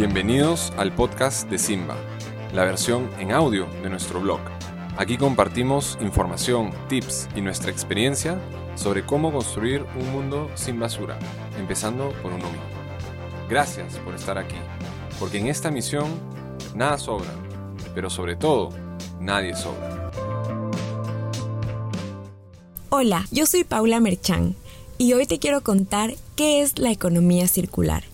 Bienvenidos al podcast de Simba, la versión en audio de nuestro blog. Aquí compartimos información, tips y nuestra experiencia sobre cómo construir un mundo sin basura, empezando por uno mismo. Gracias por estar aquí, porque en esta misión nada sobra, pero sobre todo, nadie sobra. Hola, yo soy Paula Merchán y hoy te quiero contar qué es la economía circular.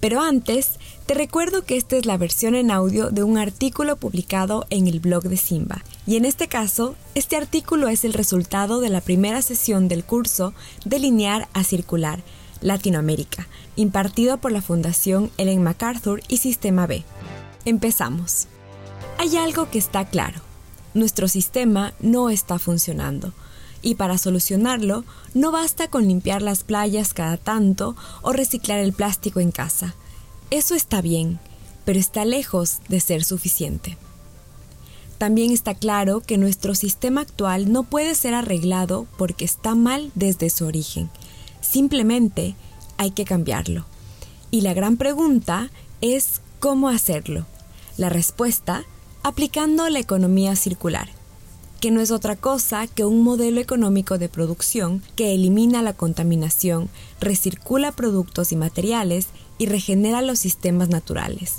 Pero antes, te recuerdo que esta es la versión en audio de un artículo publicado en el blog de Simba. Y en este caso, este artículo es el resultado de la primera sesión del curso de linear a circular Latinoamérica, impartido por la Fundación Ellen MacArthur y Sistema B. Empezamos. Hay algo que está claro. Nuestro sistema no está funcionando y para solucionarlo no basta con limpiar las playas cada tanto o reciclar el plástico en casa. Eso está bien, pero está lejos de ser suficiente. También está claro que nuestro sistema actual no puede ser arreglado porque está mal desde su origen. Simplemente hay que cambiarlo. Y la gran pregunta es cómo hacerlo. La respuesta, aplicando la economía circular que no es otra cosa que un modelo económico de producción que elimina la contaminación, recircula productos y materiales y regenera los sistemas naturales.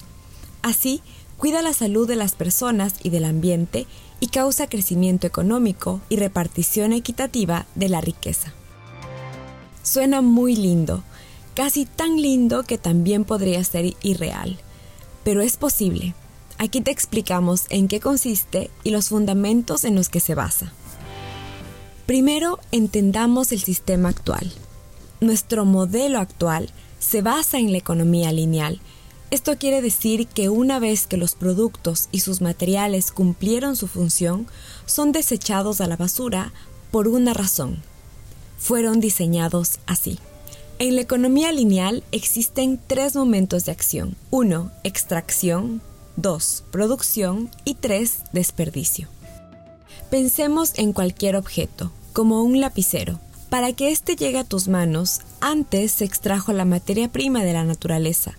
Así, cuida la salud de las personas y del ambiente y causa crecimiento económico y repartición equitativa de la riqueza. Suena muy lindo, casi tan lindo que también podría ser irreal, pero es posible. Aquí te explicamos en qué consiste y los fundamentos en los que se basa. Primero, entendamos el sistema actual. Nuestro modelo actual se basa en la economía lineal. Esto quiere decir que una vez que los productos y sus materiales cumplieron su función, son desechados a la basura por una razón. Fueron diseñados así. En la economía lineal existen tres momentos de acción. Uno, Extracción, 2. Producción y 3. Desperdicio. Pensemos en cualquier objeto, como un lapicero. Para que éste llegue a tus manos, antes se extrajo la materia prima de la naturaleza,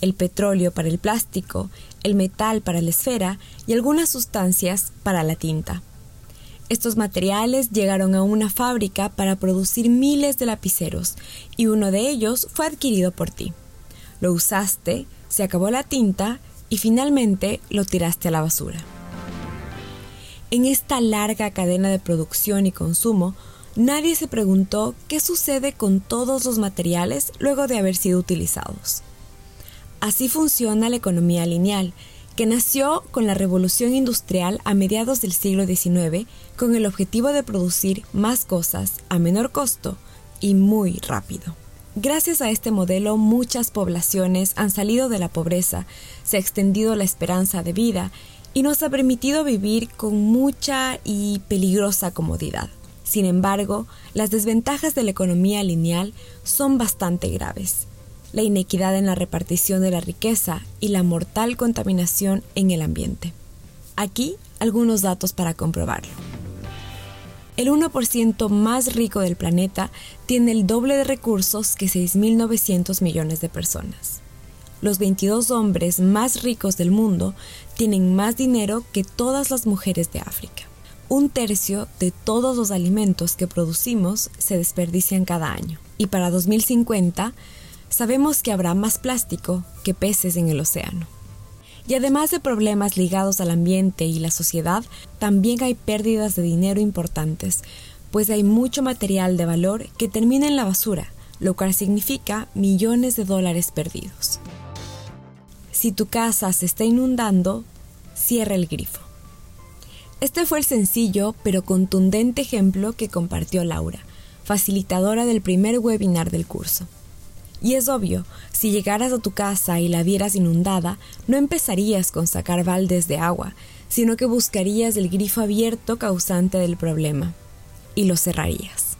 el petróleo para el plástico, el metal para la esfera y algunas sustancias para la tinta. Estos materiales llegaron a una fábrica para producir miles de lapiceros y uno de ellos fue adquirido por ti. Lo usaste, se acabó la tinta y finalmente lo tiraste a la basura. En esta larga cadena de producción y consumo, nadie se preguntó qué sucede con todos los materiales luego de haber sido utilizados. Así funciona la economía lineal, que nació con la revolución industrial a mediados del siglo XIX con el objetivo de producir más cosas a menor costo y muy rápido. Gracias a este modelo muchas poblaciones han salido de la pobreza, se ha extendido la esperanza de vida y nos ha permitido vivir con mucha y peligrosa comodidad. Sin embargo, las desventajas de la economía lineal son bastante graves. La inequidad en la repartición de la riqueza y la mortal contaminación en el ambiente. Aquí algunos datos para comprobarlo. El 1% más rico del planeta tiene el doble de recursos que 6.900 millones de personas. Los 22 hombres más ricos del mundo tienen más dinero que todas las mujeres de África. Un tercio de todos los alimentos que producimos se desperdician cada año. Y para 2050 sabemos que habrá más plástico que peces en el océano. Y además de problemas ligados al ambiente y la sociedad, también hay pérdidas de dinero importantes, pues hay mucho material de valor que termina en la basura, lo cual significa millones de dólares perdidos. Si tu casa se está inundando, cierra el grifo. Este fue el sencillo pero contundente ejemplo que compartió Laura, facilitadora del primer webinar del curso. Y es obvio, si llegaras a tu casa y la vieras inundada, no empezarías con sacar baldes de agua, sino que buscarías el grifo abierto causante del problema y lo cerrarías.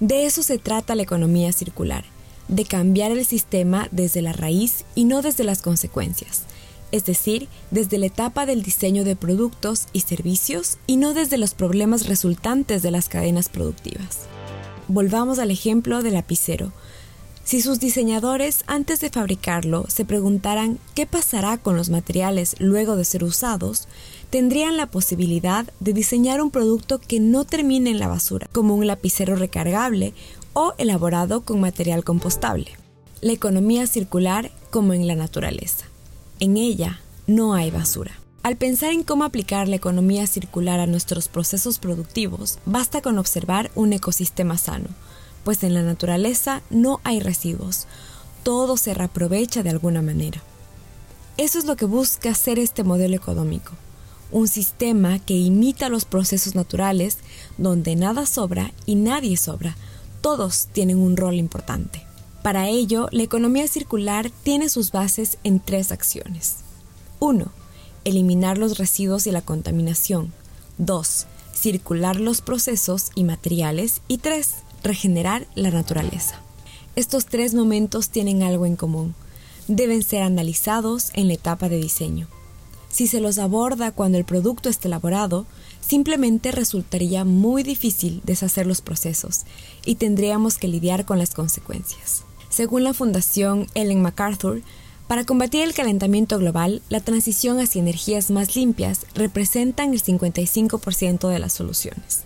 De eso se trata la economía circular, de cambiar el sistema desde la raíz y no desde las consecuencias, es decir, desde la etapa del diseño de productos y servicios y no desde los problemas resultantes de las cadenas productivas. Volvamos al ejemplo del lapicero, Si sus diseñadores antes de fabricarlo se preguntaran qué pasará con los materiales luego de ser usados, tendrían la posibilidad de diseñar un producto que no termine en la basura, como un lapicero recargable o elaborado con material compostable. La economía circular como en la naturaleza. En ella no hay basura. Al pensar en cómo aplicar la economía circular a nuestros procesos productivos, basta con observar un ecosistema sano, pues en la naturaleza no hay residuos, todo se reaprovecha de alguna manera. Eso es lo que busca hacer este modelo económico, un sistema que imita los procesos naturales donde nada sobra y nadie sobra, todos tienen un rol importante. Para ello, la economía circular tiene sus bases en tres acciones. 1. Eliminar los residuos y la contaminación. 2. Circular los procesos y materiales. Y 3 regenerar la naturaleza. Estos tres momentos tienen algo en común. Deben ser analizados en la etapa de diseño. Si se los aborda cuando el producto esté elaborado, simplemente resultaría muy difícil deshacer los procesos y tendríamos que lidiar con las consecuencias. Según la Fundación Ellen MacArthur, para combatir el calentamiento global, la transición hacia energías más limpias representan el 55% de las soluciones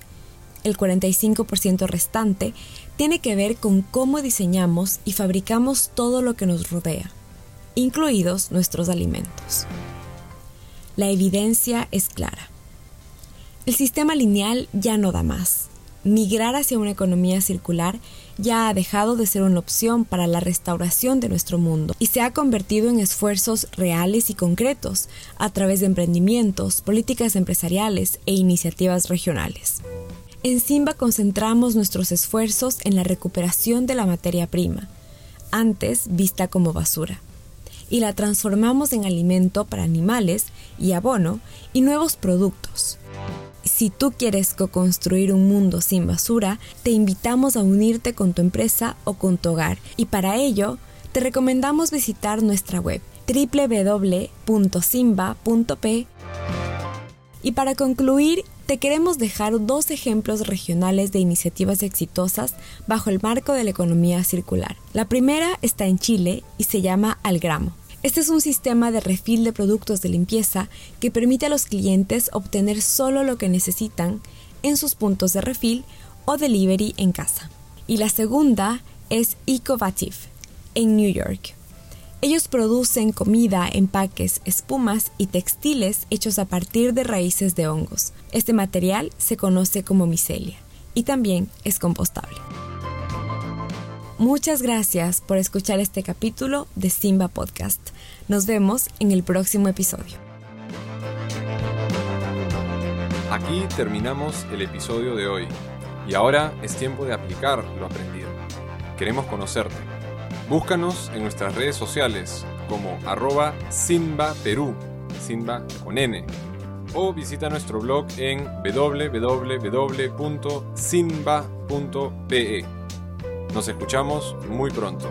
el 45% restante tiene que ver con cómo diseñamos y fabricamos todo lo que nos rodea, incluidos nuestros alimentos. La evidencia es clara. El sistema lineal ya no da más. Migrar hacia una economía circular ya ha dejado de ser una opción para la restauración de nuestro mundo y se ha convertido en esfuerzos reales y concretos a través de emprendimientos, políticas empresariales e iniciativas regionales. En Simba concentramos nuestros esfuerzos en la recuperación de la materia prima, antes vista como basura, y la transformamos en alimento para animales y abono y nuevos productos. Si tú quieres co-construir un mundo sin basura, te invitamos a unirte con tu empresa o con tu hogar y para ello te recomendamos visitar nuestra web www.simba.p. Y para concluir, te queremos dejar dos ejemplos regionales de iniciativas exitosas bajo el marco de la economía circular. La primera está en Chile y se llama Algramo. Este es un sistema de refil de productos de limpieza que permite a los clientes obtener solo lo que necesitan en sus puntos de refil o delivery en casa. Y la segunda es Ecovative en New York. Ellos producen comida, empaques, espumas y textiles hechos a partir de raíces de hongos. Este material se conoce como micelia y también es compostable. Muchas gracias por escuchar este capítulo de Simba Podcast. Nos vemos en el próximo episodio. Aquí terminamos el episodio de hoy y ahora es tiempo de aplicar lo aprendido. Queremos conocerte Búscanos en nuestras redes sociales como arroba Simba Perú, Simba con N, o visita nuestro blog en www.simba.pe. Nos escuchamos muy pronto.